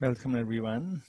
Welcome, everyone.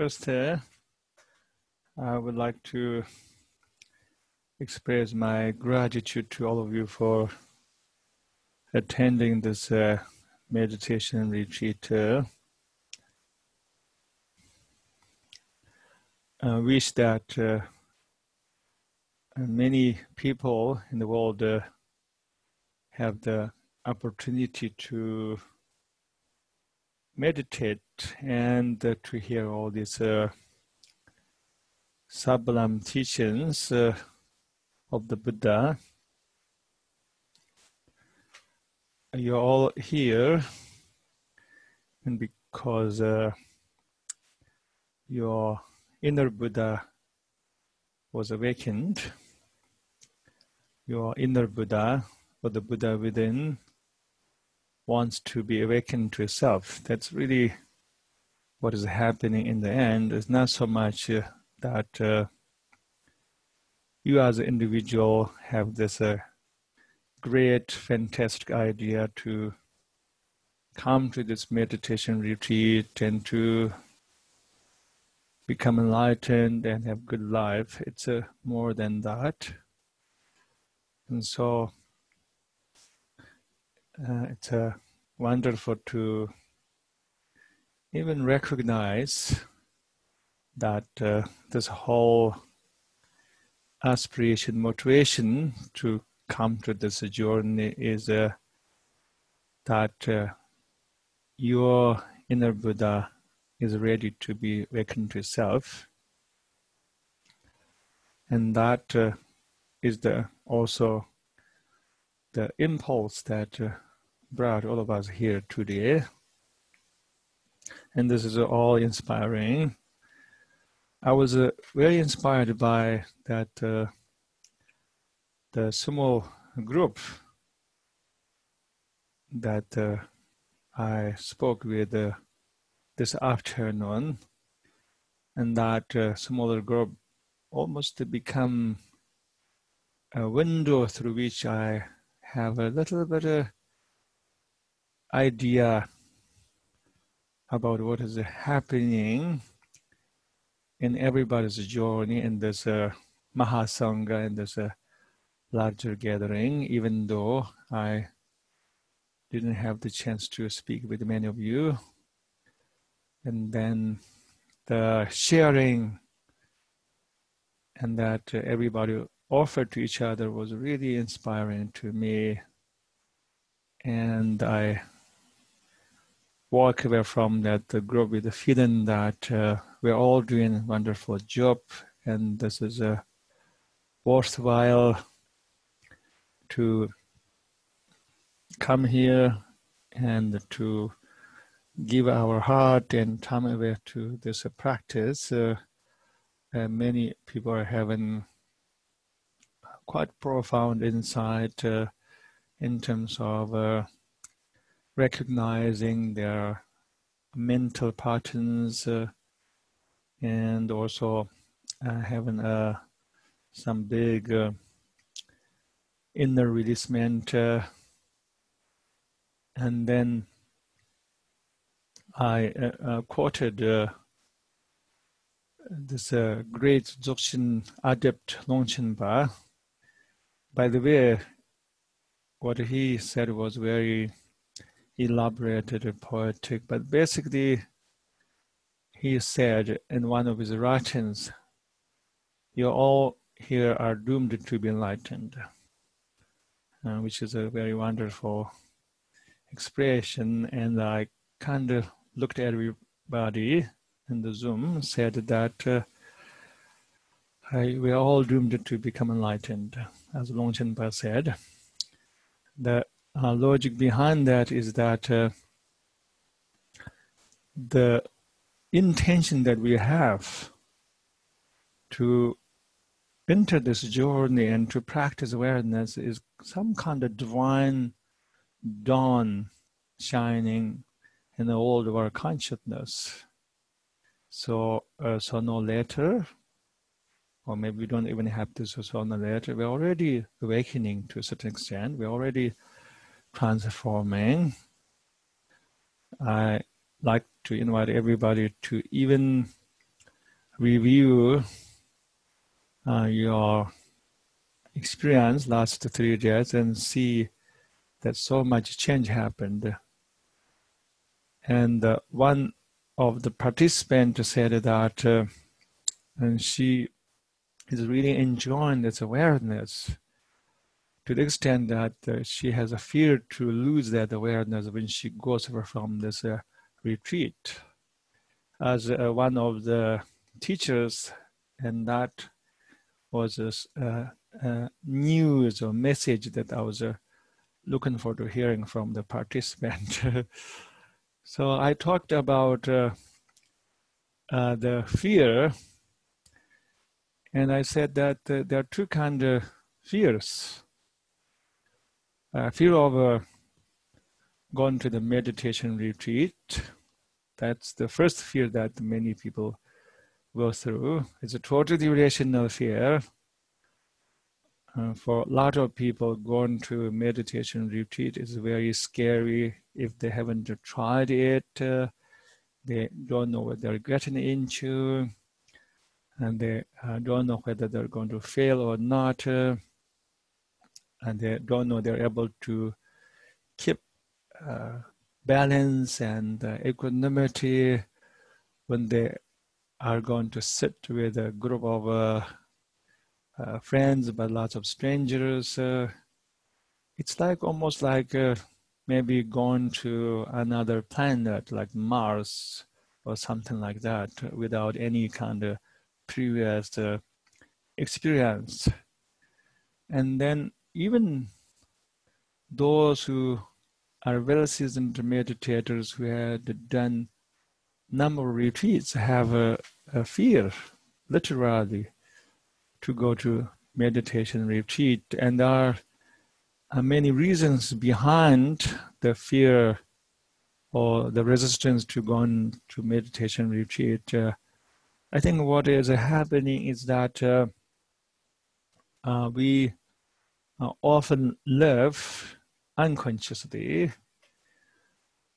First, uh, I would like to express my gratitude to all of you for attending this uh, meditation retreat. Uh, I wish that uh, many people in the world uh, have the opportunity to meditate and uh, to hear all these uh, sublime teachings uh, of the Buddha. You're all here, and because uh, your inner Buddha was awakened, your inner Buddha, or the Buddha within, wants to be awakened to itself. That's really what is happening in the end. is not so much uh, that uh, you as an individual have this uh, great, fantastic idea to come to this meditation retreat and to become enlightened and have good life. It's uh, more than that. And so uh, it's uh, wonderful to even recognize that uh, this whole aspiration, motivation to come to this journey is uh, that uh, your inner Buddha is ready to be awakened to self. And that uh, is the also the impulse that uh, brought all of us here today. And this is all inspiring. I was uh, very inspired by that uh, the sumo group that uh, I spoke with uh, this afternoon, and that uh, smaller group almost become a window through which I have a little bit of idea about what is happening in everybody's journey in this uh, Mahasangha and there's a larger gathering, even though I didn't have the chance to speak with many of you. And then the sharing and that everybody offered to each other was really inspiring to me. And I walk away from that group with the feeling that uh, we're all doing a wonderful job and this is a worthwhile to come here and to give our heart and time away to this practice. Uh, many people are having quite profound insight uh, in terms of uh, recognizing their mental patterns uh, and also uh, having uh, some big inner releasement and then I quoted this uh, great Dzogchen adept Longchen By the way, what he said was very elaborated poetic, but basically, he said in one of his writings, You all here are doomed to be enlightened, uh, which is a very wonderful expression. And I kind of looked at everybody in the Zoom, said that uh, I, we are all doomed to become enlightened, as Longchen said. The uh, logic behind that is that uh, the intention that we have to enter this journey and to practice awareness is some kind of divine dawn shining in the world of our consciousness. So, uh, so no later, or maybe we don't even have to so no later. We're already awakening to a certain extent. We're already transforming. I like to invite everybody to even review uh, your experience last three days and see that so much change happened. And uh, one of the participants said that uh, and she is really enjoying this awareness to the extent that uh, she has a fear to lose that awareness when she goes from this uh, retreat. As uh, one of the teachers, and that was a, a news or message that I was uh, looking forward to hearing from the participant. so I talked about uh, uh, the fear, and I said that there are two kind of fears uh, fear of going to the meditation retreat. That's the first fear that many people go through. It's a totally irrational fear. Uh, for a lot of people, going to a meditation retreat is very scary if they haven't tried it. Uh, they don't know what they're getting into, and they uh, don't know whether they're going to fail or not. And they don't know they're able to keep uh, balance and uh, equanimity when they are going to sit with a group of uh, uh friends but lots of strangers uh, it's like almost like uh, maybe going to another planet like mars or something like that without any kind of previous experience. And then even those who are well seasoned meditators who had done number of retreats have a, a fear, literally, to go to meditation retreat. And there are, many reasons behind the fear or the resistance to going to meditation retreat. Uh, I think what is happening is that uh, uh, we uh, often live unconsciously,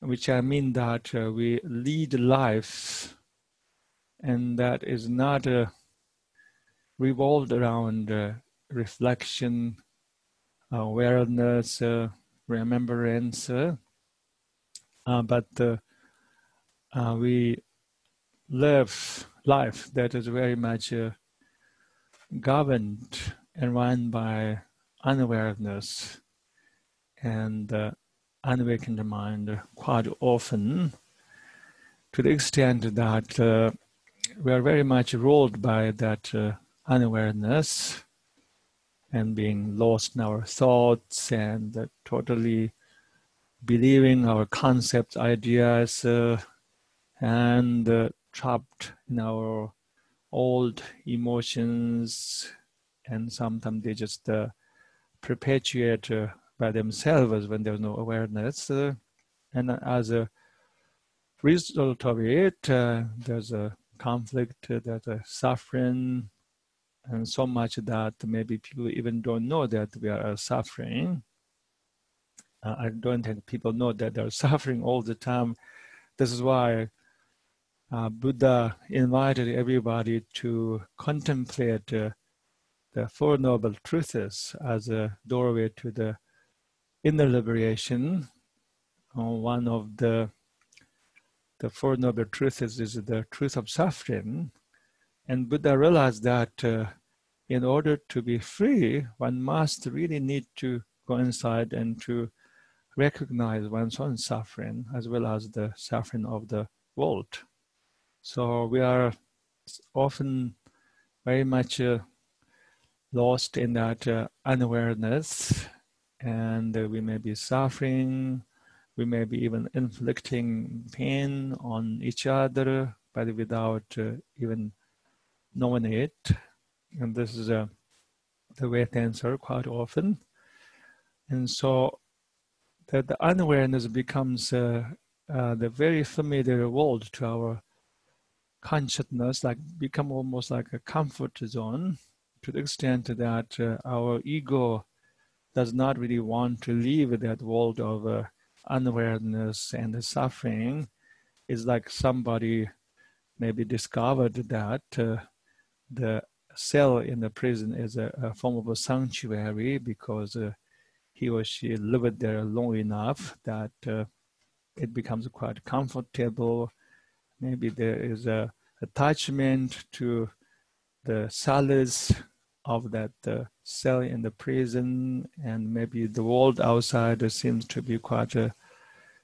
which I mean that uh, we lead lives, and that is not uh, revolved around uh, reflection, awareness, uh, remembrance. Uh, but we live life that is very much governed and run by unawareness and unawakened mind quite often to the extent that uh, we are very much ruled by that uh, unawareness and being lost in our thoughts and uh, totally believing our concepts, ideas, uh, and uh, trapped in our old emotions, and sometimes they just uh, perpetuate uh, by themselves when there's no awareness. Uh, and as a result of it, uh, there's a conflict, there's a suffering, and so much that maybe people even don't know that we are suffering. Uh, I don't think people know that they're suffering all the time. This is why uh, Buddha invited everybody to contemplate uh, the Four Noble Truths as a doorway to the inner liberation. Uh, one of the the Four Noble Truths is the truth of suffering. And Buddha realized that uh, in order to be free, one must really need to go inside and to recognize one's own suffering as well as the suffering of the world. So we are often very much uh, lost in that uh, unawareness, and uh, we may be suffering, we may be even inflicting pain on each other, but without uh, even knowing it. And this is uh, the way answer quite often. And so that the unawareness becomes uh, uh, the very familiar world to our consciousness, like become almost like a comfort zone to the extent that uh, our ego does not really want to leave that world of uh, unawareness and suffering. It's like somebody maybe discovered that uh, the cell in the prison is a, a form of a sanctuary because uh, he or she lived there long enough that uh, it becomes quite comfortable. Maybe there is a attachment to the cells of that uh, cell in the prison, and maybe the world outside seems to be quite a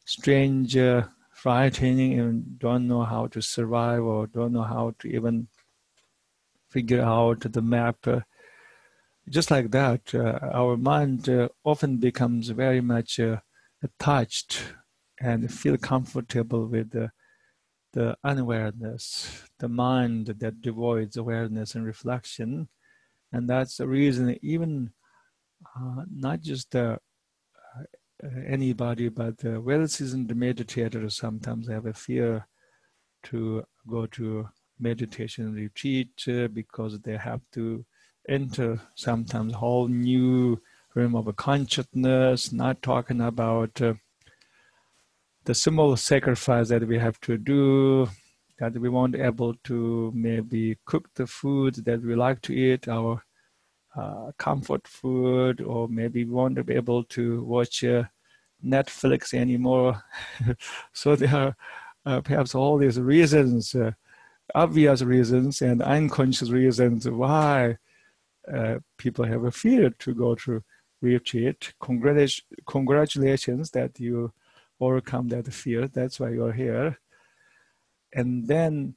strange, uh, frightening, and don't know how to survive or don't know how to even figure out the map. Uh, just like that, uh, our mind uh, often becomes very much uh, attached and feel comfortable with the, the unawareness, the mind that devoids awareness and reflection. And that's the reason even uh, not just uh, anybody, but well-seasoned meditators sometimes have a fear to go to meditation retreat uh, because they have to enter sometimes whole new realm of consciousness, not talking about uh, the small sacrifice that we have to do, that we won't able to maybe cook the food that we like to eat, our uh, comfort food, or maybe we won't be able to watch uh, Netflix anymore. so there are uh, perhaps all these reasons uh, obvious reasons and unconscious reasons why uh, people have a fear to go to retreat. Congrat- congratulations that you overcome that fear. That's why you're here. And then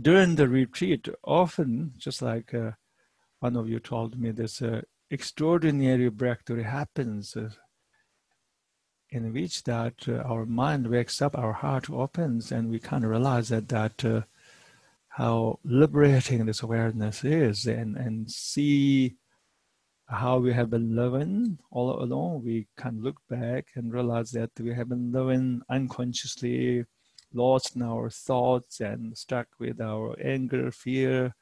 during the retreat, often, just like uh, one of you told me, this uh, extraordinary breakthrough happens uh, in which that uh, our mind wakes up, our heart opens, and we kind of realize that that uh, how liberating this awareness is, and and see how we have been living all along. We can look back and realize that we have been living unconsciously, lost in our thoughts, and stuck with our anger, fear,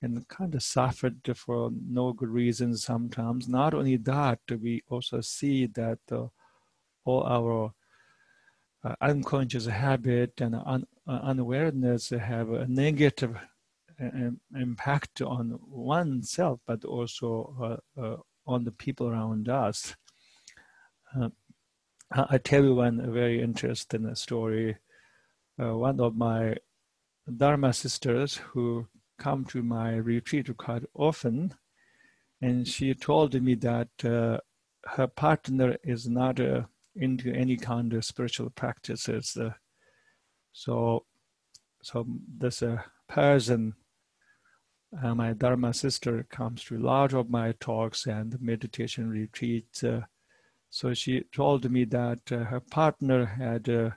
and kind of suffered for no good reason sometimes. Not only that, we also see that. Uh, all our uh, unconscious habit and un, uh, unawareness have a negative an impact on oneself, but also uh, on the people around us. I tell you one very interesting story. One of my Dharma sisters who come to my retreat quite often, and she told me that uh, her partner is not uh, into any kind of spiritual practices. Uh, so, so this uh, person, uh, my Dharma sister, comes to a lot of my talks and meditation retreats. Uh, so she told me that uh, her partner had uh,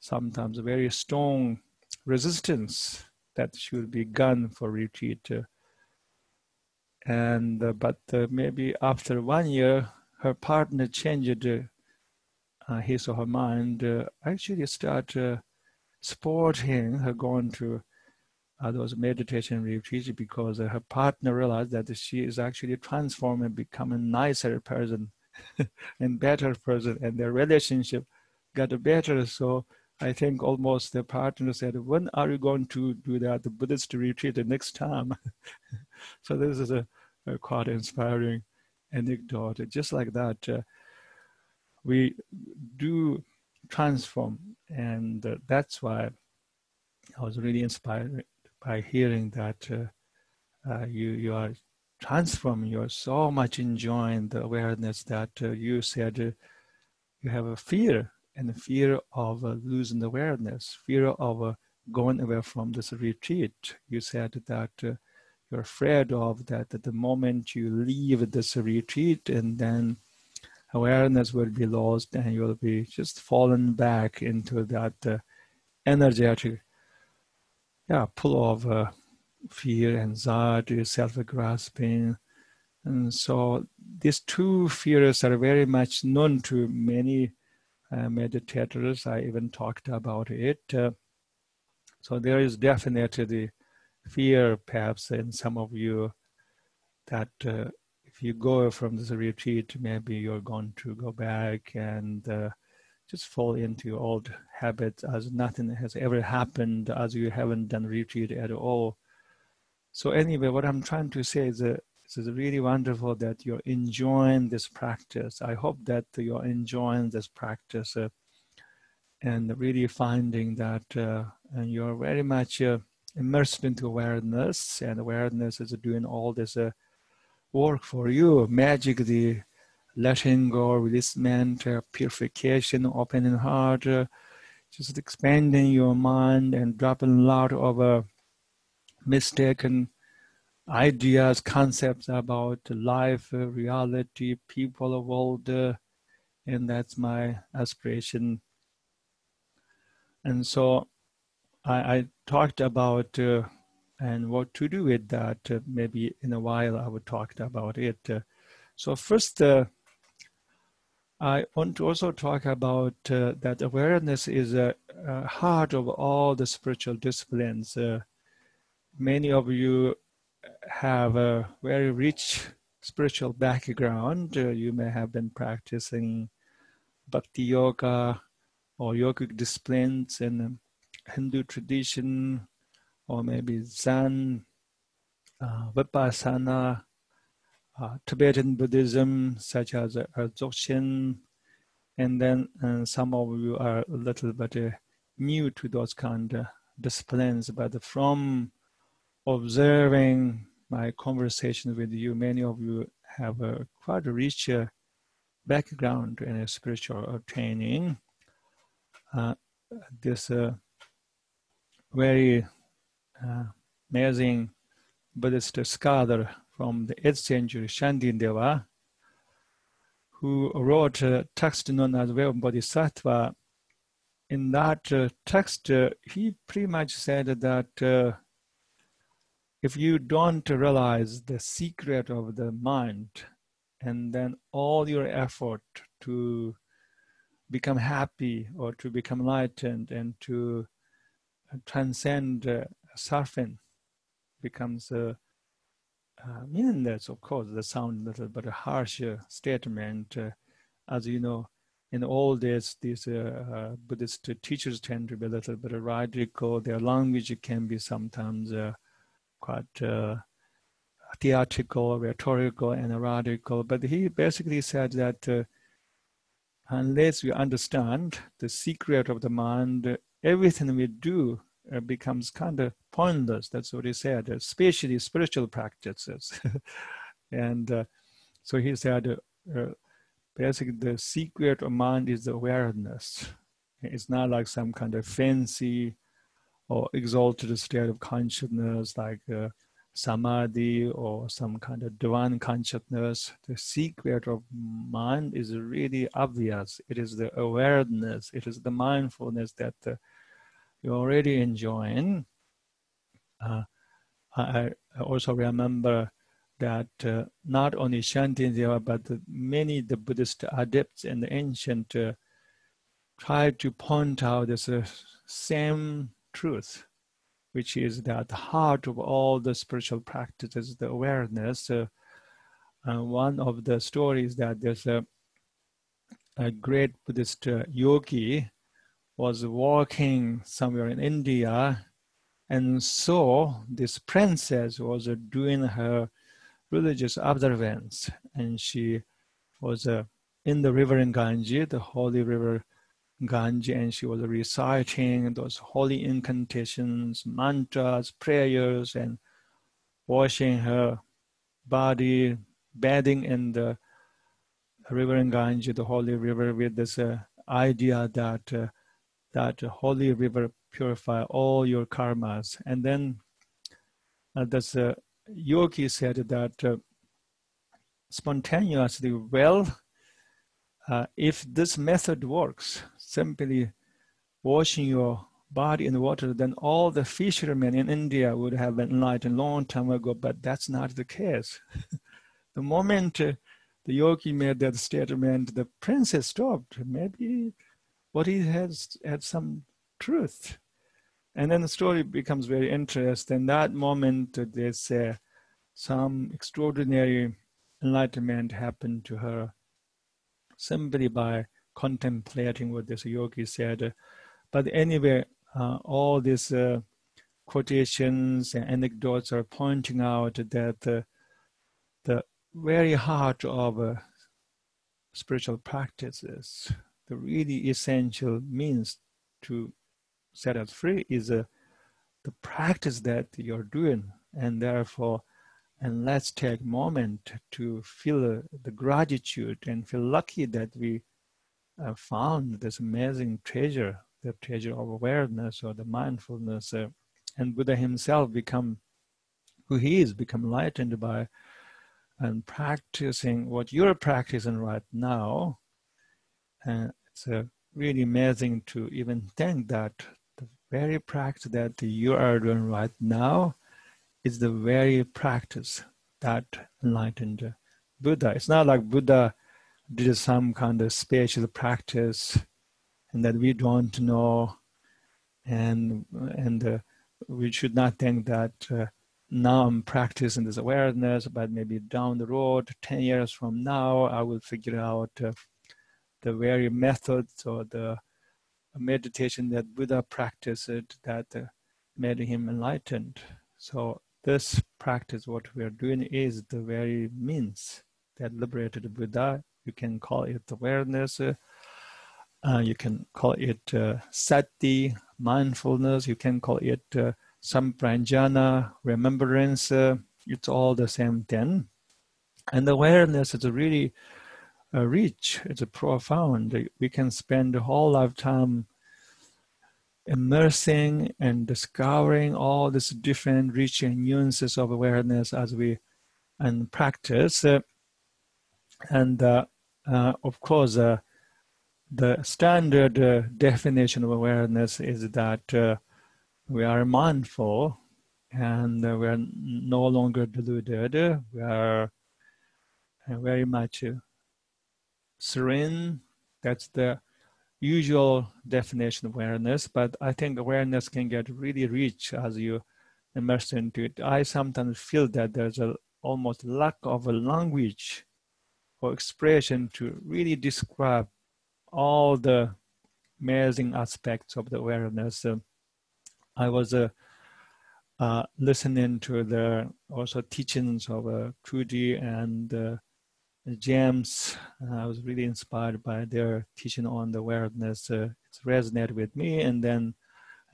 sometimes a very strong resistance that should be gone for retreat. and but maybe after one year, her partner changed uh, his or her mind, uh, actually start uh, supporting her going to uh, those meditation retreats because uh, her partner realized that she is actually transforming and becoming a nicer person and better person and their relationship got better. So I think almost the partner said, when are you going to do that, the Buddhist retreat the next time? so this is a, a, quite inspiring anecdote. Just like that, uh, we do transform. And uh, that's why I was really inspired by hearing that uh, uh, you, you are transforming, you're so much enjoying the awareness that uh, you said uh, you have a fear and a fear of uh, losing the awareness, fear of going away from this retreat. You said that you're afraid of that at the moment you leave this retreat and then awareness will be lost and you'll be just fallen back into that uh, energetic yeah pull of uh, fear anxiety self-grasping and so these two fears are very much known to many uh, meditators i even talked about it uh, so there is definitely the fear perhaps in some of you that uh, if you go from this retreat, maybe you're going to go back and just fall into your old habits as nothing has ever happened, as you haven't done retreat at all. So anyway, what I'm trying to say is that it's really wonderful that you're enjoying this practice. I hope that you're enjoying this practice uh, and really finding that uh, and you're very much uh, immersed into awareness and awareness is doing all this uh, work for you. magically letting go, releasement, uh, purification, opening heart, uh, just expanding your mind and dropping a lot of mistaken ideas, concepts about life, uh, reality, people, world, uh, and that's my aspiration. And so I, I talked about uh, and what to do with that. Uh, maybe in a while I will talk about it. Uh, so first, uh, I want to also talk about that awareness is a, heart of all the spiritual disciplines. Many of you have a very rich spiritual background. Uh, you may have been practicing bhakti yoga or yogic disciplines in Hindu tradition or maybe Zen, uh, Vipassana, uh, Tibetan Buddhism, such as uh, Dzogchen, and then uh, some of you are a little bit uh, new to those kind of disciplines, but from observing my conversation with you, many of you have a quite a rich uh, background in spiritual training. Uh, this uh, very uh, amazing Buddhist scholar from the 8th century, Shantideva, who wrote a text known as Way Bodhisattva. In that uh, text, uh, he pretty much said that if you don't realize the secret of the mind, and then all your effort to become happy or to become enlightened and to transcend uh, surfing becomes uh, uh, meaningless. Of course, the sound a little bit harsh statement. Uh, as you know, in all days, these uh, uh, Buddhist teachers tend to be a little bit radical. Their language can be sometimes uh, quite uh, theatrical, rhetorical, and radical. But he basically said that uh, unless we understand the secret of the mind, everything we do uh, becomes kind of pointless. That's what he said, especially spiritual practices. and uh, so he said, uh, basically, the secret of mind is awareness. It's not like some kind of fancy or exalted state of consciousness like uh, samadhi or some kind of divine consciousness. The secret of mind is really obvious. It is the awareness, it is the mindfulness that uh, you're already enjoying. Uh, I, I, also remember that uh, not only Shantideva, but the, many the Buddhist adepts and the ancient uh, tried to point out this uh, same truth, which is that the heart of all the spiritual practices, the awareness. Uh, uh, one of the stories that there's a, a great Buddhist uh, yogi was walking somewhere in India and saw this princess was uh, doing her religious observance and she was in the river in Ganges, the holy river Ganges and she was reciting those holy incantations, mantras, prayers, and washing her body, bathing in the river in Ganges, the holy river, with this uh, idea that uh, that holy river purify all your karmas. And then uh, this uh, yogi said that uh, spontaneously, well, uh, if this method works, simply washing your body in water, then all the fishermen in India would have been enlightened long time ago, but that's not the case. the moment uh, the yogi made that statement, the princess stopped. Maybe what he has had some truth. And then the story becomes very interesting. That moment, uh, there's uh, some extraordinary enlightenment happened to her simply by contemplating what this yogi said. But anyway, uh, all these uh, quotations and anecdotes are pointing out that uh, the very heart of spiritual practices, the really essential means to set us free is uh, the practice that you're doing. And therefore, and let's take moment to feel uh, the gratitude and feel lucky that we uh, found this amazing treasure, the treasure of awareness or the mindfulness. Uh, and Buddha himself become who he is, become enlightened by and practicing what you're practicing right now. And it's uh, really amazing to even think that the very practice that you are doing right now is the very practice that enlightened Buddha. It's not like Buddha did some kind of spiritual practice and that we don't know and and uh, we should not think that uh, now I'm practicing this awareness, but maybe down the road, 10 years from now, I will figure out uh, the very methods or the meditation that Buddha practiced that uh, made him enlightened. So this practice, what we are doing is the very means that liberated Buddha. You can call it awareness. Uh, you can call it uh, sati, mindfulness. You can call it uh, samprajanya, remembrance. Uh, it's all the same thing. And awareness is really uh, rich. It's a profound. We can spend the whole lifetime immersing and discovering all these different rich and nuances of awareness as we and practice. And uh, of course, uh, the standard uh, definition of awareness is that uh, we are mindful and we are no longer deluded. We are very much serene. That's the usual definition of awareness, but I think awareness can get really rich as you immerse into it. I sometimes feel that there's a almost lack of a language or expression to really describe all the amazing aspects of the awareness. Uh, I was uh, uh, listening to the also teachings of uh, Trudy and uh, James. I was really inspired by their teaching on the awareness. Uh, it's resonated with me, and then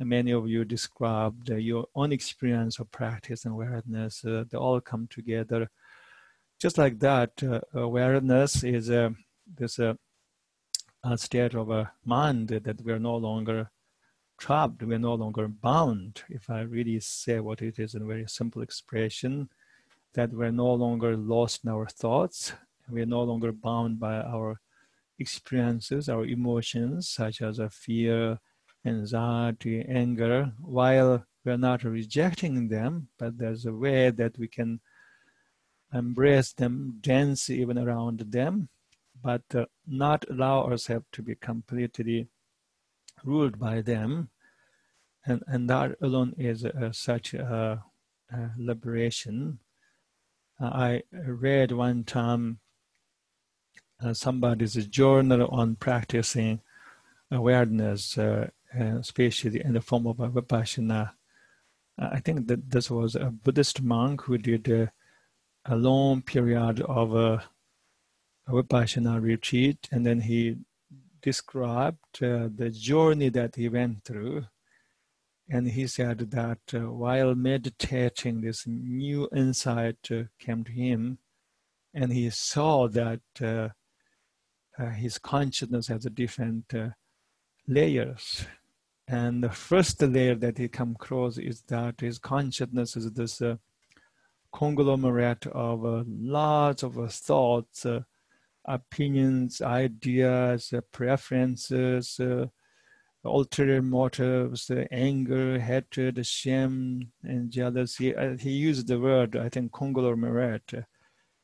many of you described uh, your own experience of practice and awareness. Uh, they all come together. Just like that, uh, awareness is this state of a mind that we are no longer trapped, we're no longer bound. If I really say what it is in a very simple expression, that we're no longer lost in our thoughts, we're no longer bound by our experiences, our emotions, such as a fear, anxiety, anger, while we're not rejecting them, but there's a way that we can embrace them, dance even around them, but uh, not allow ourselves to be completely ruled by them. And, and that alone is uh, such a, a liberation. Uh, I read one time uh, somebody's journal on practicing awareness, uh, especially in the form of vipassana. I think that this was a Buddhist monk who did a, long period of a, a vipassana retreat, and then he described uh, the journey that he went through. And he said that uh, while meditating, this new insight uh, came to him, and he saw that uh, uh, his consciousness has a different uh, layers. And the first layer that he come across is that his consciousness is this conglomerate of lots of thoughts, opinions, ideas, uh, preferences, uh, ulterior motives, uh, anger, hatred, shame, and jealousy. he used the word, I think, conglomerate.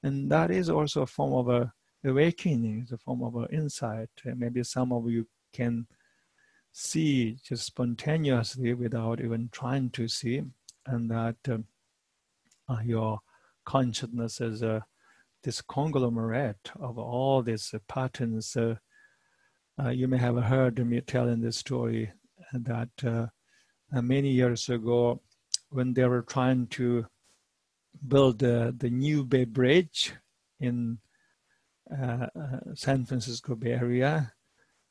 And that is also a form of a awakening, a form of an insight. maybe some of you can see just spontaneously without even trying to see, and that um, uh, your consciousness is this conglomerate of all these patterns. Uh, uh, you may have heard me telling this story that uh, many years ago, when they were trying to build the new Bay Bridge in uh, San Francisco Bay Area,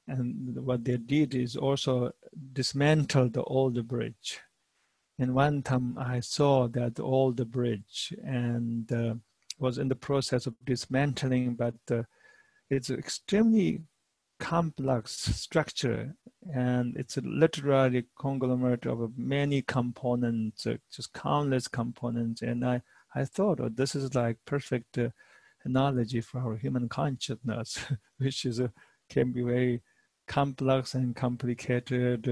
and what they did is also dismantle the old bridge. And one time I saw that old bridge, and uh, was in the process of dismantling, but uh, it's extremely complex structure and it's a literally conglomerate of many components, uh, just countless components. And I, I thought, oh, this is like perfect uh, analogy for our human consciousness, which is a, can be very complex and complicated,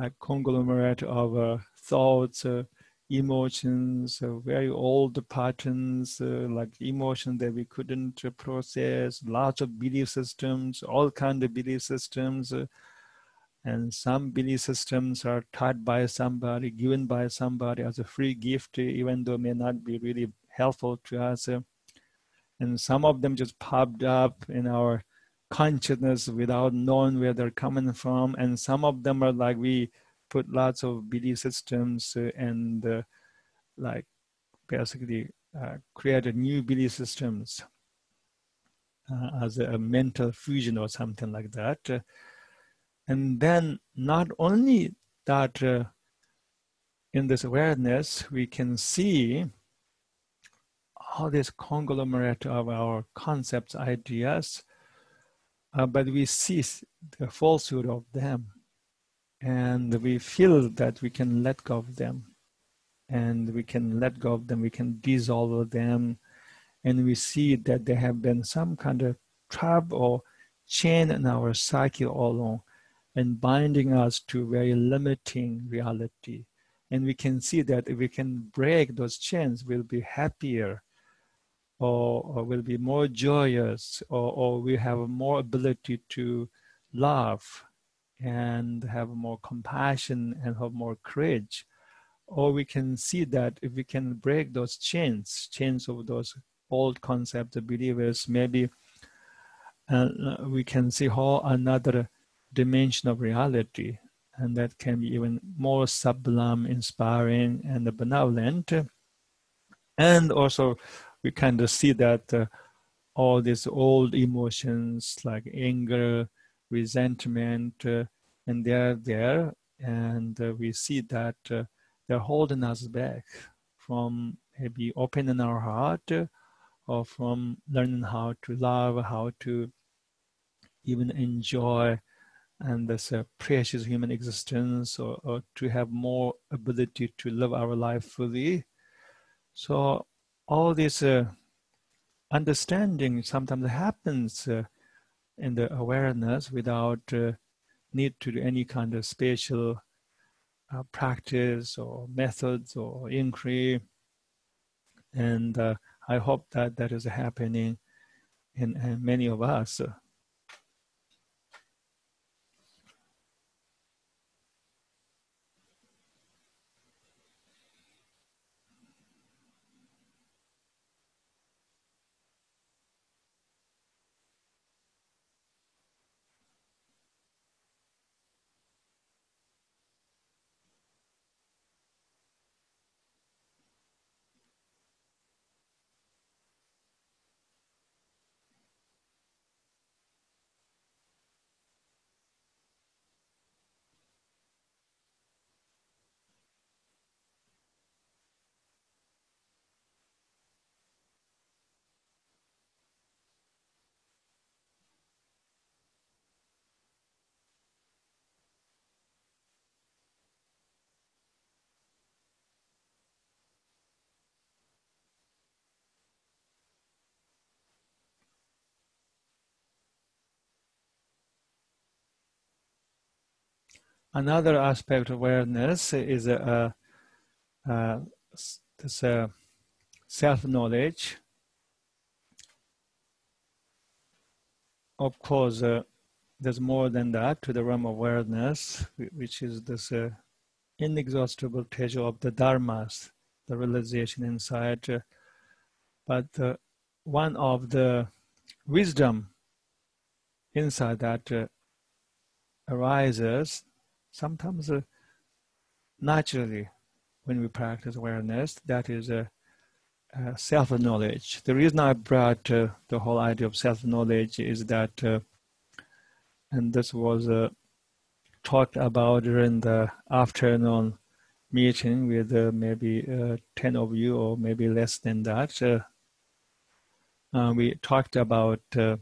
uh, conglomerate of uh, thoughts, uh, emotions, uh, very old patterns uh, like emotion that we couldn't process, lots of belief systems, all kind of belief systems. And some belief systems are taught by somebody, given by somebody as a free gift, even though may not be really helpful to us. And some of them just popped up in our consciousness without knowing where they're coming from. And some of them are like we put lots of belief systems uh, and uh, like basically uh, created new belief systems as a, mental fusion or something like that. and then not only that in this awareness, we can see all this conglomerate of our concepts, ideas, uh, but we see the falsehood of them and we feel that we can let go of them. And we can let go of them. We can dissolve them. And we see that there have been some kind of trap or chain in our psyche all along and binding us to very limiting reality. And we can see that if we can break those chains we'll be happier or, or we'll be more joyous or, or we have more ability to love and have more compassion and have more courage. Or we can see that if we can break those chains, chains of those old concepts, believers, maybe uh, we can see how another dimension of reality and that can be even more sublime, inspiring, and benevolent. And also, we kind of see that uh, all these old emotions like anger, resentment, uh, and they're there, and uh, we see that uh, they're holding us back from maybe opening our heart or from learning how to love, how to even enjoy and this uh, precious human existence or, or, to have more ability to live our life fully. So all this uh, understanding sometimes happens uh, in the awareness without uh, need to do any kind of special uh, practice or methods or inquiry. And uh, I hope that that is happening in, in many of us. Another aspect of awareness is uh, uh, this uh, self-knowledge. Of course, uh, there's more than that to the realm of awareness, which is this uh, inexhaustible treasure of the dharmas, the realization inside. Uh, but uh, one of the wisdom inside that uh, arises sometimes uh, naturally when we practice awareness, that is a, a self-knowledge. The reason I brought uh, the whole idea of self-knowledge is that, uh, and this was uh, talked about during the afternoon meeting with uh, maybe uh, 10 of you or maybe less than that. we talked about the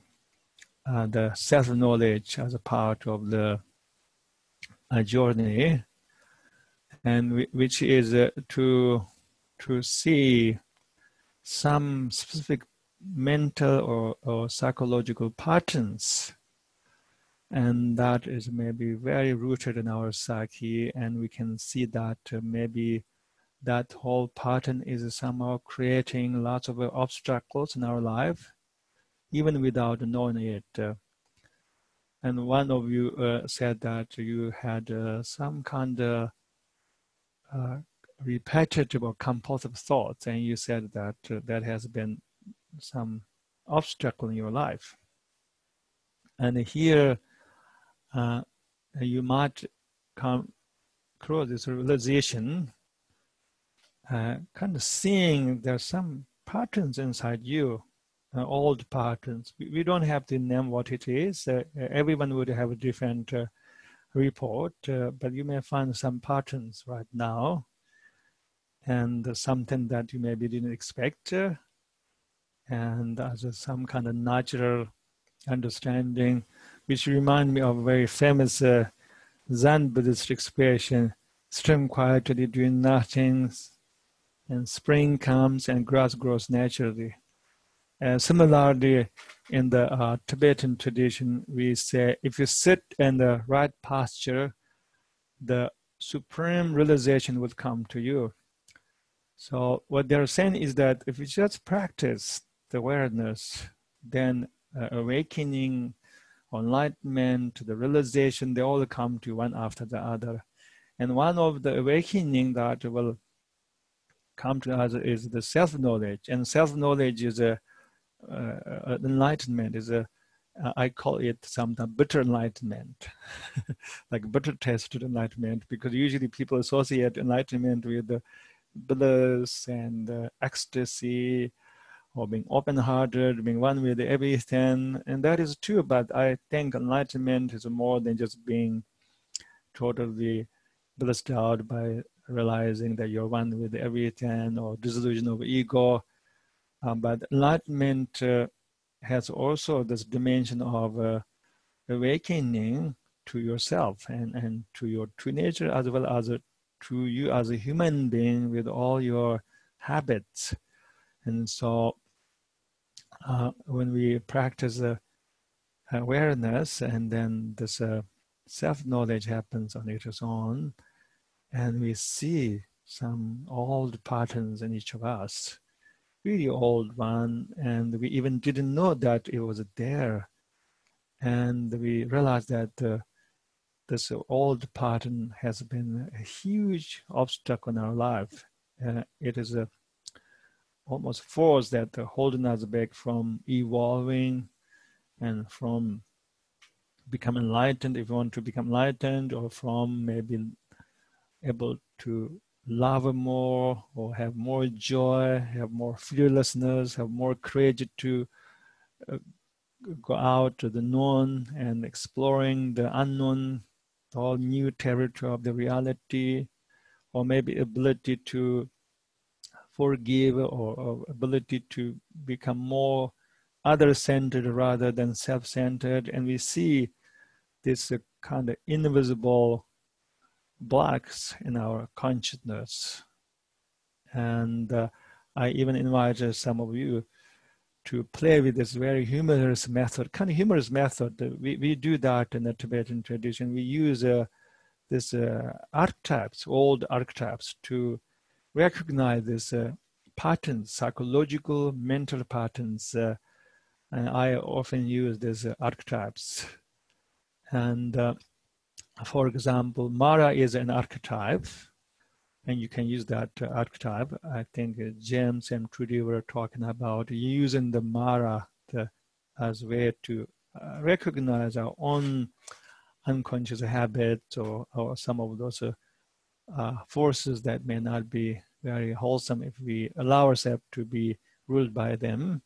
self-knowledge as a part of the a journey, and which is uh, to to see some specific mental or, or psychological patterns and that is maybe very rooted in our psyche and we can see that uh, maybe that whole pattern is somehow creating lots of obstacles in our life even without knowing it uh, and one of you uh, said that you had uh, some kind of uh, repetitive or compulsive thoughts, and you said that uh, that has been some obstacle in your life. And here, uh, you might come across this realization, uh, kind of seeing there's some patterns inside you uh, old patterns. We, don't have to name what it is. Uh, everyone would have a different uh, report, uh, but you may find some patterns right now and something that you maybe didn't expect. Uh, and as some kind of natural understanding, which remind me of a very famous uh, Zen Buddhist expression, stream quietly doing nothing, and spring comes and grass grows naturally. And similarly, in the uh, Tibetan tradition, we say if you sit in the right posture, the supreme realization will come to you. So what they're saying is that if you just practice the awareness, then uh, awakening, enlightenment, the realization, they all come to you one after the other. And one of the awakening that will come to us is the self-knowledge. And self-knowledge is a uh, uh, enlightenment is a uh, call it sometimes bitter enlightenment, like bitter tasted enlightenment, because usually people associate enlightenment with the bliss and uh, ecstasy or being open-hearted, being one with everything. And that is true, but I think enlightenment is more than just being totally blissed out by realizing that you're one with everything or dissolution of ego. Um, but enlightenment uh, has also this dimension of uh, awakening to yourself and, and to your true nature as well as a, to you as a human being with all your habits. And so uh, when we practice uh, awareness and then this uh, self-knowledge happens on its own and we see some old patterns in each of us really old one, and we even didn't know that it was there. And we realized that uh, this old pattern has been a huge obstacle in our life. Uh, it is a almost force that uh, holding us back from evolving and from becoming enlightened if you want to become enlightened or from maybe able to love more or have more joy, have more fearlessness, have more courage to uh, go out to the known and exploring the unknown, all new territory of the reality, or maybe ability to forgive or, or ability to become more other-centered rather than self-centered. And we see this uh, kind of invisible blocks in our consciousness. And uh, I even invited some of you to play with this very humorous method, kind of humorous method. We, we do that in the Tibetan tradition. We use uh, this uh, archetypes, old archetypes to recognize these uh, patterns, psychological, mental patterns. Uh, and I often use these uh, archetypes. And uh, for example, Mara is an archetype, and you can use that uh, archetype. I think uh, James and Trudy were talking about using the Mara to, as a way to uh, recognize our own unconscious habits or, or some of those uh, uh, forces that may not be very wholesome if we allow ourselves to be ruled by them.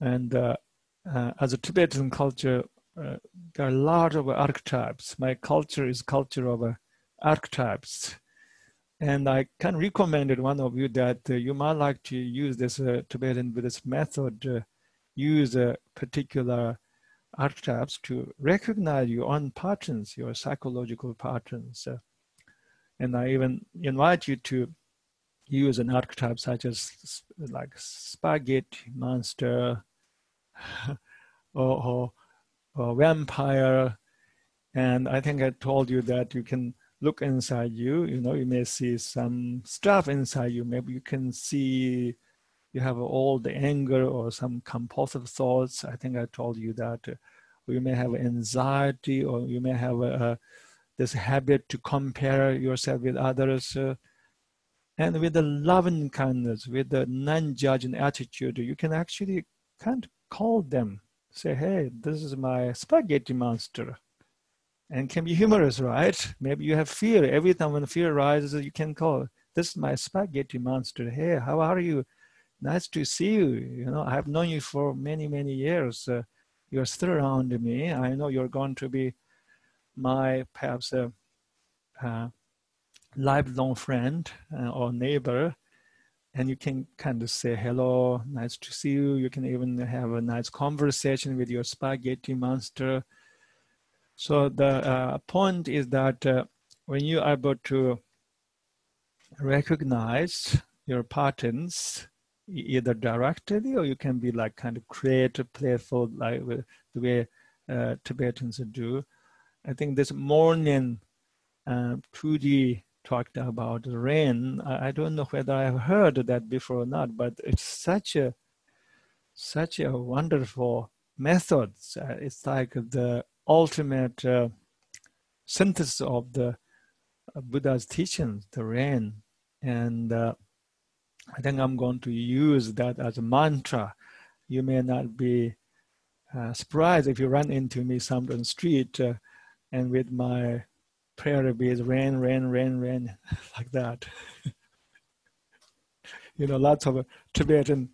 And uh, as a Tibetan culture, uh, there are a lot of archetypes. My culture is culture of uh, archetypes. And I can recommend one of you that uh, you might like to use this uh, Tibetan Buddhist method, uh, use particular archetypes to recognize your own patterns, your psychological patterns. And I even invite you to use an archetype such as like spaghetti monster or, or a vampire. And I think I told you that you can look inside you, you know, you may see some stuff inside you. Maybe you can see you have all the anger or some compulsive thoughts. I think I told you that. Or you may have anxiety or you may have a, this habit to compare yourself with others. Uh, and with the loving kindness, with the non-judging attitude, you can actually kind of call them say, hey, this is my spaghetti monster. And can be humorous, right? Maybe you have fear. Every time when fear arises, you can call, this is my spaghetti monster. Hey, how are you? Nice to see you. You know, I've known you for many, many years. Uh, you're still around me. I know you're going to be my perhaps a, uh, uh, lifelong friend uh, or neighbor and you can kind of say hello nice to see you. You can even have a nice conversation with your spaghetti monster so the uh, point is that uh, when you are able to recognize your patterns either directly or you can be like kind of creative playful like the way uh, tibetans do. I think this morning uh, Trudy talked about rain. I, don't know whether I've heard that before or not, but it's such a such a wonderful method. Uh, it's like the ultimate uh, synthesis of the uh, Buddha's teachings, the rain. And uh, I think I'm going to use that as a mantra. You may not be uh, surprised if you run into me somewhere on the street uh, and with my prayer beads, rain, rain, rain, rain, like that. you know, lots of Tibetan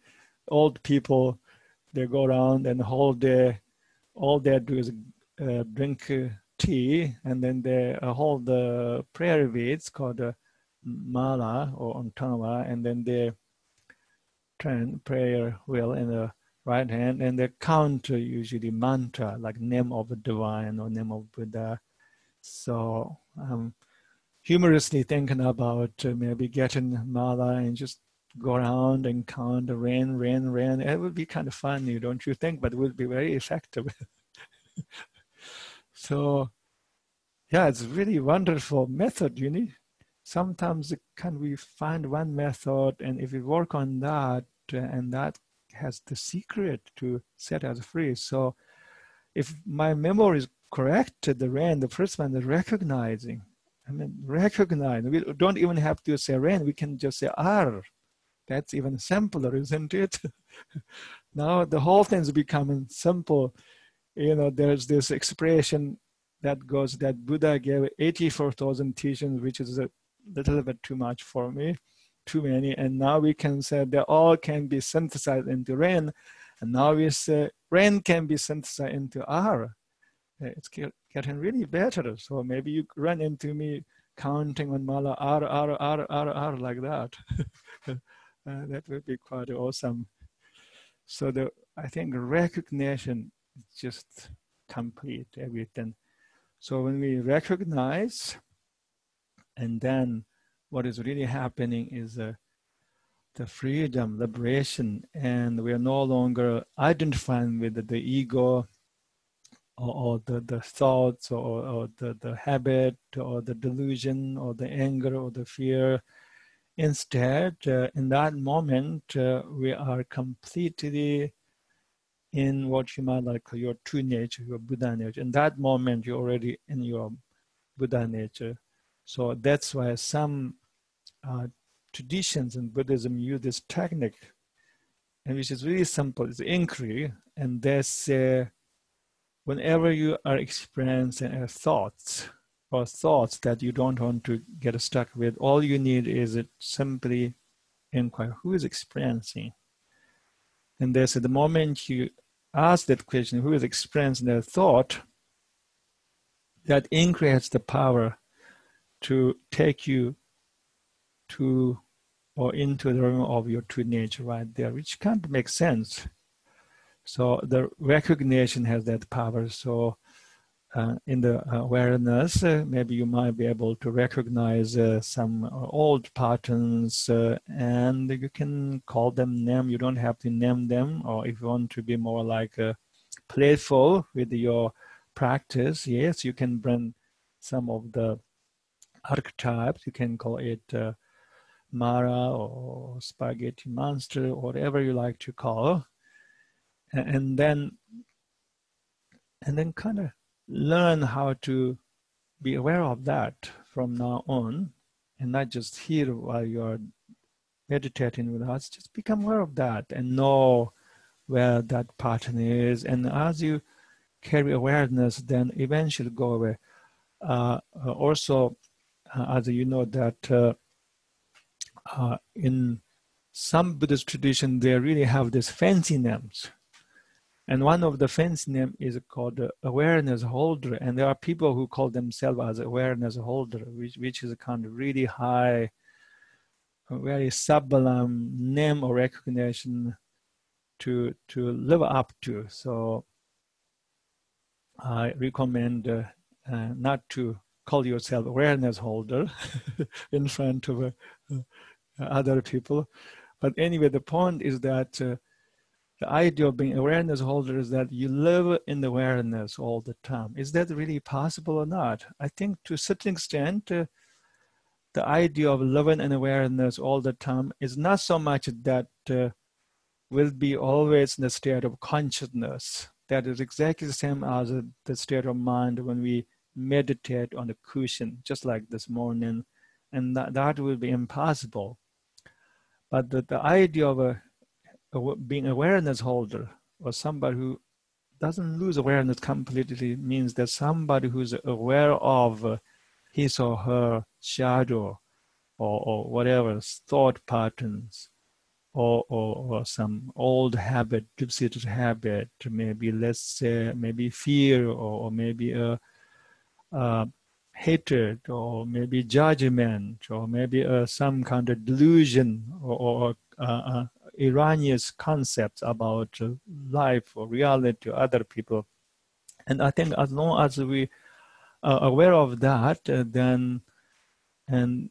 old people, they go around and hold their, all they do is uh, drink uh, tea and then they uh, hold the prayer beads called uh, mala or ontama and then they turn prayer wheel in the right hand and they count usually mantra like name of the divine or name of Buddha. So um, humorously thinking about uh, maybe getting mala and just go around and count rain, rain, rain. It would be kind of funny, don't you think? But it would be very effective. so yeah, it's really wonderful method, you know. Sometimes can we find one method and if we work on that uh, and that has the secret to set us free. So if my memory is correct, the rain, the first one is recognizing. I mean, recognize. We don't even have to say rain. We can just say ar. That's even simpler, isn't it? now the whole thing's becoming simple. You know, there's this expression that goes that Buddha gave 84,000 teachings, which is a little bit too much for me, too many. And now we can say they all can be synthesized into rain. And now we say rain can be synthesized into R. It's getting really better. So maybe you run into me counting on Mala R, R, R, R, R like that. uh, that would be quite awesome. So the I think recognition is just complete everything. So when we recognize, and then what is really happening is uh, the freedom, liberation, and we are no longer identifying with the ego or, or, the, the thoughts or, or the, the habit or the delusion or the anger or the fear. Instead, uh, in that moment, uh, we are completely in what you might like your true nature, your Buddha nature. In that moment, you're already in your Buddha nature. So that's why some uh, traditions in Buddhism use this technique, and which is really simple. It's inquiry, and they say, whenever you are experiencing a thoughts or thoughts that you don't want to get stuck with, all you need is it simply inquire who is experiencing. And they say the moment you ask that question, who is experiencing their thought, that increases the power to take you to or into the realm of your true nature right there, which can't make sense. So the recognition has that power. So uh, in the awareness, uh, maybe you might be able to recognize uh, some old patterns uh, and you can call them name. You don't have to name them, or if you want to be more like uh, playful with your practice, yes, you can bring some of the archetypes. You can call it uh, Mara or spaghetti monster, whatever you like to call, and, then and then kind of learn how to be aware of that from now on and not just here while you're meditating with us. Just become aware of that and know where that pattern is. And as you carry awareness then eventually go away. Uh, uh also uh, as you know that uh, uh in some buddhist tradition they really have these fancy names and one of the fence name is called awareness holder. And there are people who call themselves as awareness holder, which, which is a kind of really high, very sublime name or recognition to, to live up to. So I recommend uh, uh, not to call yourself awareness holder in front of uh, other people. But anyway, the point is that uh, the idea of being awareness holder is that you live in the awareness all the time. Is that really possible or not? I think to a certain extent, uh, the idea of living in awareness all the time is not so much that uh, will be always in the state of consciousness. That is exactly the same as the state of mind when we meditate on the cushion, just like this morning, and that, that will be impossible. But the, the idea of a being awareness holder or somebody who doesn't lose awareness completely means that somebody who's aware of his or her shadow or, or whatever thought patterns or, or, or some old habit, deep-seated habit, maybe let's say maybe fear or, or maybe a, a, hatred or maybe judgment or maybe a, some kind of delusion or, or uh, uh, erroneous concepts about life or reality to other people. And I think as long as we are aware of that, uh, then and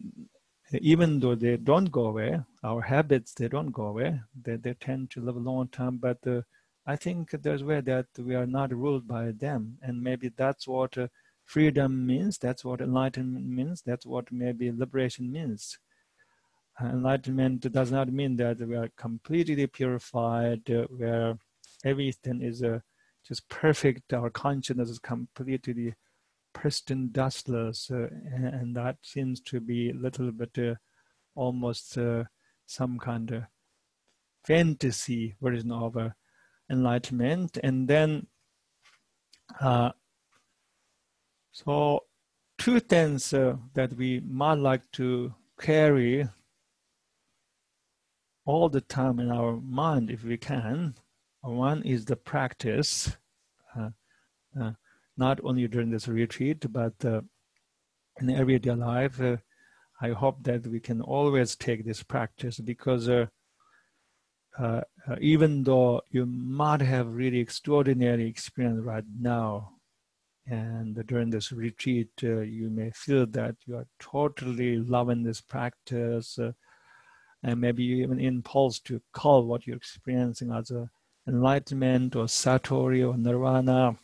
even though they don't go away, our habits they don't go away. They they tend to live a long time, but uh, I think there's a way that we are not ruled by them, and maybe that's what uh, freedom means. That's what enlightenment means. That's what maybe liberation means. Enlightenment does not mean that we are completely purified, where everything is uh, just perfect. Our consciousness is completely pristine, dustless, uh, and that seems to be a little bit uh, almost uh, some kind of fantasy version of uh, enlightenment. And then, uh, so two things that we might like to carry all the time in our mind if we can. One is the practice not only during this retreat, but uh, in everyday life. Uh, I hope that we can always take this practice because uh, uh, uh, even though you might have really extraordinary experience right now, and during this retreat, uh, you may feel that you are totally loving this practice, and maybe you even impulse to call what you're experiencing as a enlightenment or satori or nirvana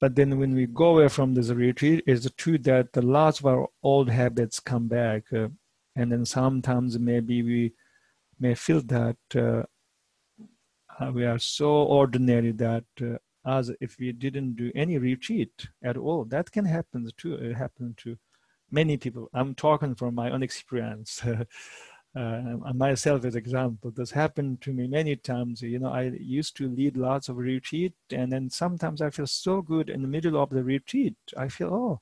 but then when we go away from this retreat, it's true that the lots of our old habits come back. Uh, and then sometimes maybe we may feel that uh, uh, we are so ordinary that uh, as if we didn't do any retreat at all. That can happen too. It happened to many people. I'm talking from my own experience. uh, myself as example this happened to me many times. You know i used to lead lots of retreat and then sometimes i feel so good in the middle of the retreat. I feel oh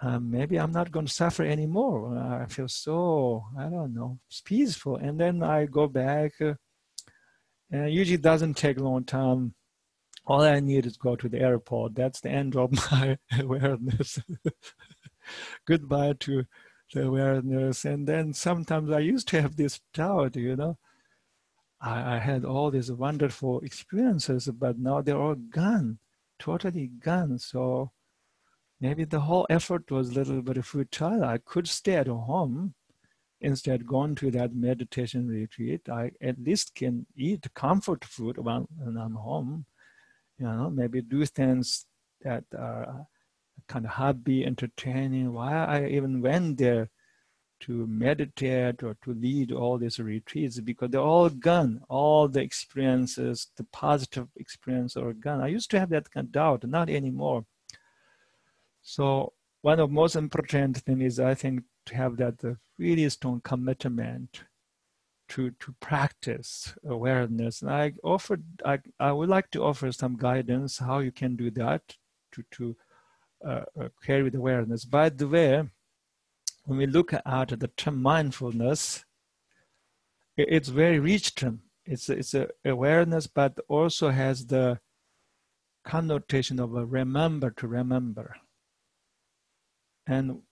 um, maybe i'm not going to suffer anymore. I feel so i don't know peaceful. And then i go back uh, and usually doesn't take a long time. All i need is go to the airport. That's the end of my awareness. Goodbye to the awareness. And then sometimes I used to have this doubt, you know. I, I had all these wonderful experiences, but now they're all gone, totally gone. So maybe the whole effort was a little bit futile. I could stay at home instead going to that meditation retreat. I at least can eat comfort food when, when I'm home. You know, maybe do things that are kind of happy, entertaining. Why I even went there to meditate or to lead all these retreats because they're all gone. All the experiences, the positive experience are gone. I used to have that kind of doubt, not anymore. So one of most important thing is I think to have that uh, really strong commitment to to practice awareness. And I offered I I would like to offer some guidance how you can do that to to uh, uh, carry the awareness. By the way, when we look at the term mindfulness, it's very rich term. It's it's a awareness, but also has the connotation of a remember to remember. And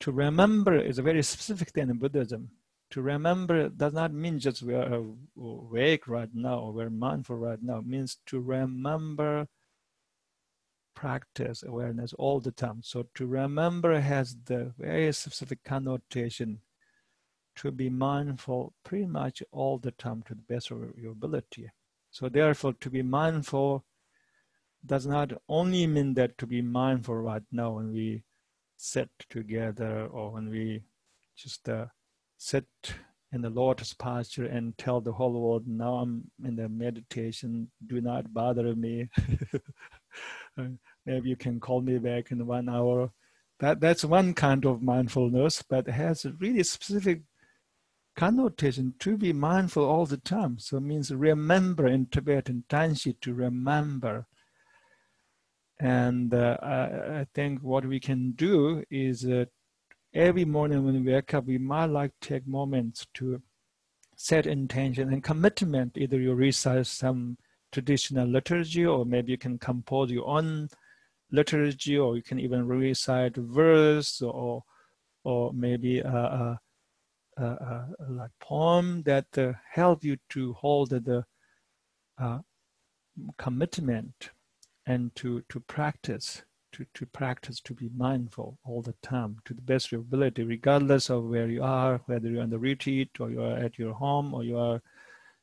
to remember is a very specific thing in Buddhism. To remember does not mean just we are awake right now or we're mindful right now. It means to remember practice awareness all the time. So to remember has the very specific connotation to be mindful pretty much all the time to the best of your ability. So therefore, to be mindful does not only mean that to be mindful right now when we sit together or when we just uh, sit in the lotus posture and tell the whole world, now I'm in the meditation, do not bother me. maybe you can call me back in one hour. That, that's one kind of mindfulness, but has a really specific connotation to be mindful all the time. So it means remember in Tibetan Tanshi to remember. And uh, I, I, think what we can do is uh, every morning when we wake up, we might like take moments to set intention and commitment. Either you recite some traditional liturgy, or maybe you can compose your own liturgy, or you can even recite verse, or or maybe a, a, a, a like poem that uh, help you to hold the uh, commitment and to to practice to, to practice to be mindful all the time to the best of your ability, regardless of where you are, whether you're on the retreat or you are at your home or you are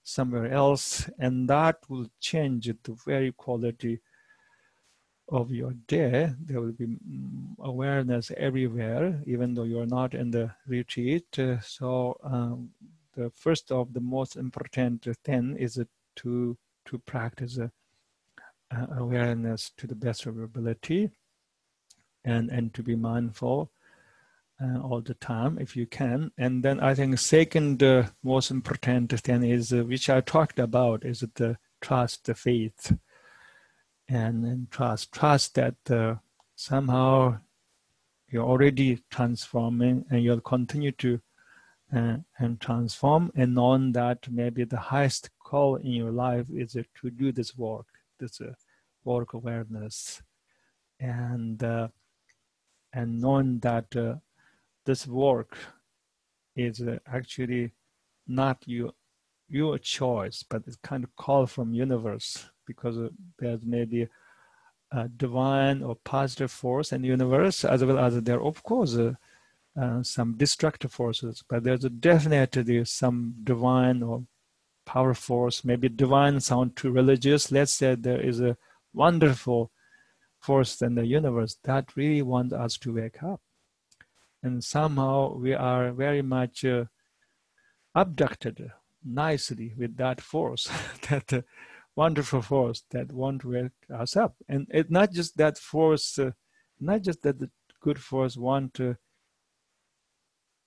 somewhere else. And that will change the very quality of your day. There will be awareness everywhere, even though you're not in the retreat. Uh, so um, the first of the most important thing is to to practice uh, uh, awareness to the best of your ability and, and to be mindful uh, all the time if you can. And then I think second uh, most important thing is, uh, which I talked about, is the trust, the faith, and, and trust. Trust that uh, somehow you're already transforming and you'll continue to uh, and transform and knowing that maybe the highest call in your life is to do this work, this uh, work awareness. And and knowing that uh, this work is uh, actually not your your choice, but it's kind of call from universe because uh, there's maybe a divine or positive force in the universe, as well as there, are of course, uh, uh, some destructive forces. But there's definitely some divine or power force. Maybe divine sound too religious. Let's say there is a wonderful force in the universe that really wants us to wake up. And somehow we are very much uh, abducted nicely with that force, that uh, wonderful force that won't wake us up. And it's not just that force, uh, not just that the good force want uh,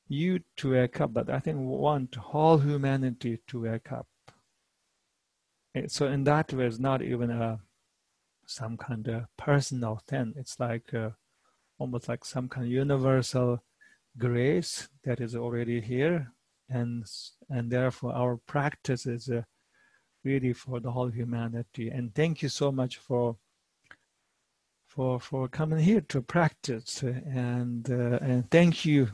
you to wake up, but I think want all humanity to wake up. So in that way, it's not even a some kind of personal thing. It's like uh, almost like some kind of universal grace that is already here, and and therefore our practice is uh, really for the whole humanity. And thank you so much for for for coming here to practice, and uh, and thank you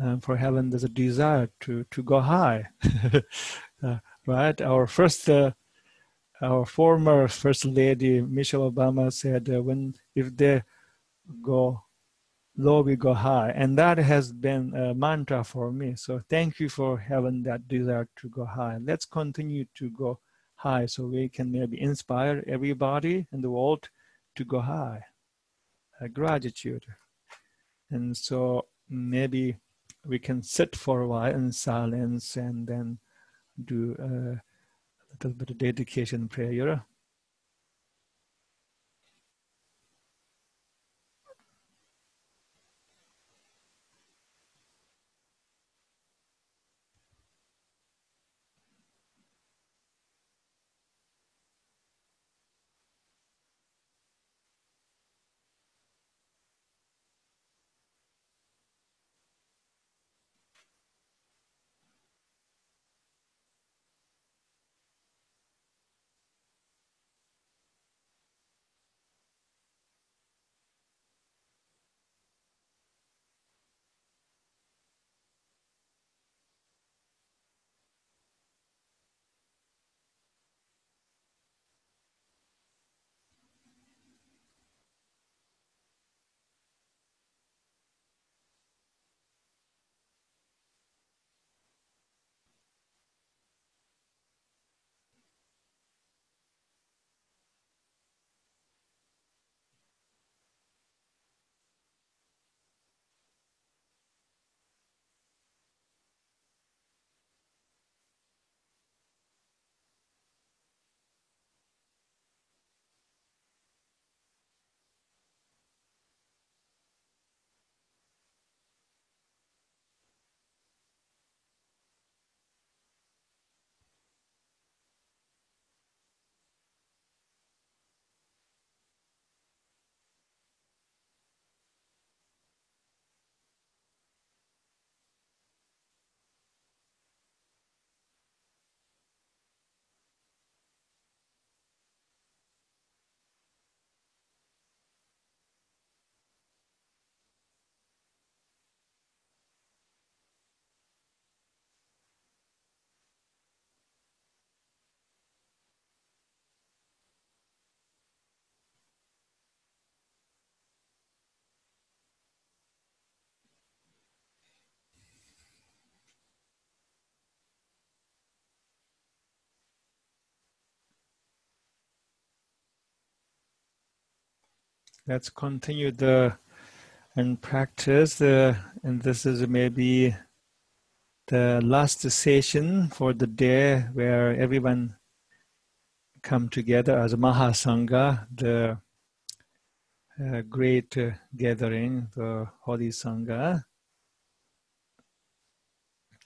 um, for having this desire to to go high. Uh, right, our first uh, our former First Lady Michelle Obama said, uh, "When if they go low, we go high," and that has been a mantra for me. So thank you for having that desire to go high. Let's continue to go high, so we can maybe inspire everybody in the world to go high. Uh, gratitude, and so maybe we can sit for a while in silence and then do. Uh, little bit of dedication prayer. Let's continue the and practice. Uh, and this is maybe the last session for the day where everyone come together as Mahasangha, the uh, great uh, gathering, the Holy Sangha.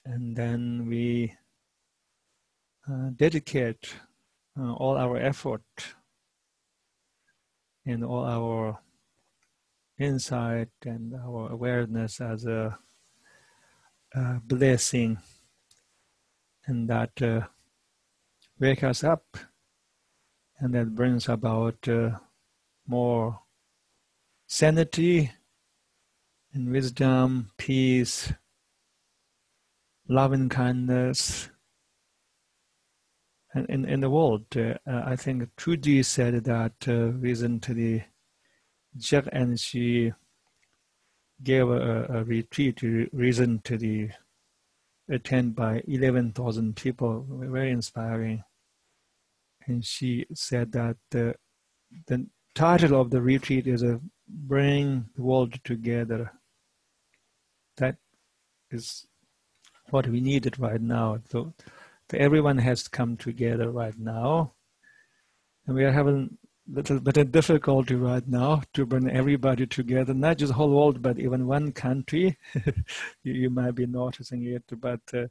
And then we uh, dedicate uh, all our effort and all our insight and our awareness as a, a blessing and that uh, wake us up and that brings about uh, more sanity and wisdom, peace, love and kindness. In, in the world, uh, I think Trudy said that uh, recently Jack and she gave a, a retreat recently attended by 11,000 people, very inspiring. And she said that the, the title of the retreat is a bring the world together. That is what we needed right now. So everyone has come together right now. And we are having a little bit of difficulty right now to bring everybody together, not just the whole world, but even one country. you, you, might be noticing it, but uh,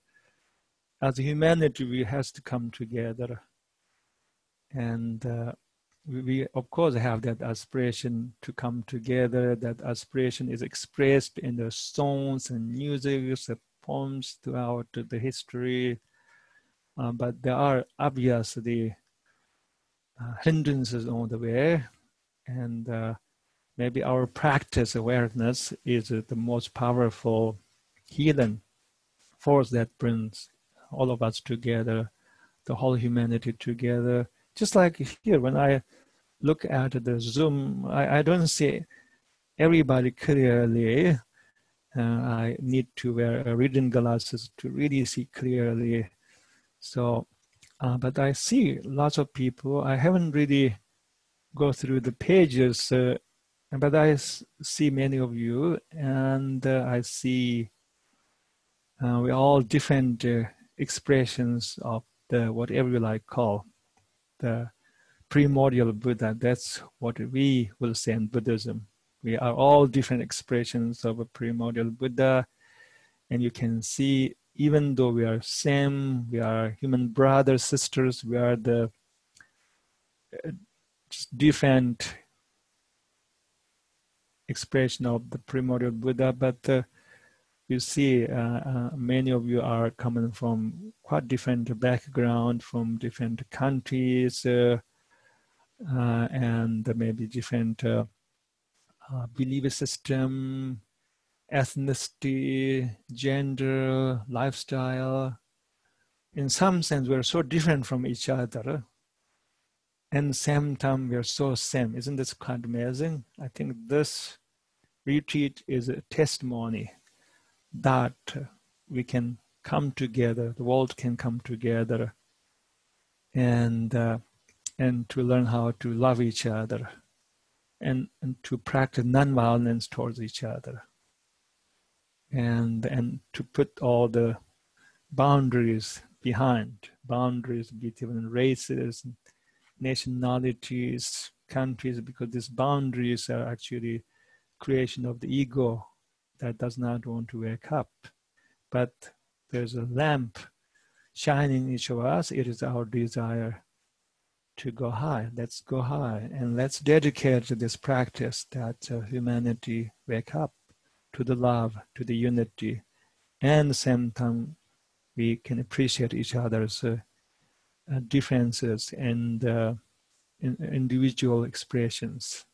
as humanity, we has to come together. And uh, we, we, of course, have that aspiration to come together. That aspiration is expressed in the songs and music, the poems throughout the history. Uh, but there are obviously uh, hindrances on the way and uh, maybe our practice awareness is the most powerful healing force that brings all of us together the whole humanity together. Just like here when i look at the zoom i, I don't see everybody clearly. Uh, i need to wear reading glasses to really see clearly so uh, but I see lots of people. I haven't really go through the pages, uh, but I see many of you, and uh, I see uh, we all different uh, expressions of the whatever you like call the primordial Buddha. That's what we will say in Buddhism. We are all different expressions of a primordial Buddha, and you can see even though we are same, we are human brothers, sisters, we are the uh, different expression of the primordial Buddha, but uh, you see uh, uh, many of you are coming from quite different background, from different countries, uh, uh, and maybe different belief system, ethnicity, gender, lifestyle. In some sense, we're so different from each other. And same time, we're so same. Isn't this quite amazing? I think this retreat is a testimony that we can come together, the world can come together, and uh, and to learn how to love each other, and, and to practice nonviolence towards each other and and to put all the boundaries behind boundaries between races nationalities countries because these boundaries are actually creation of the ego that does not want to wake up. But there's a lamp shining in each of us. It is our desire to go high. Let's go high and let's dedicate to this practice that uh, humanity wake up to the love, to the unity, and the same time we can appreciate each other's uh, uh, differences and uh, in, individual expressions.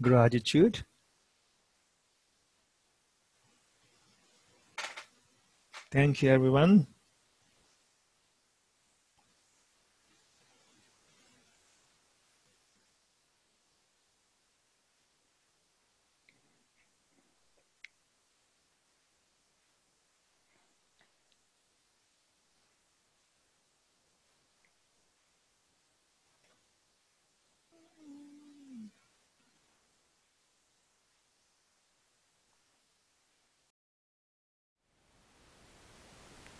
Gratitude. Thank you, everyone.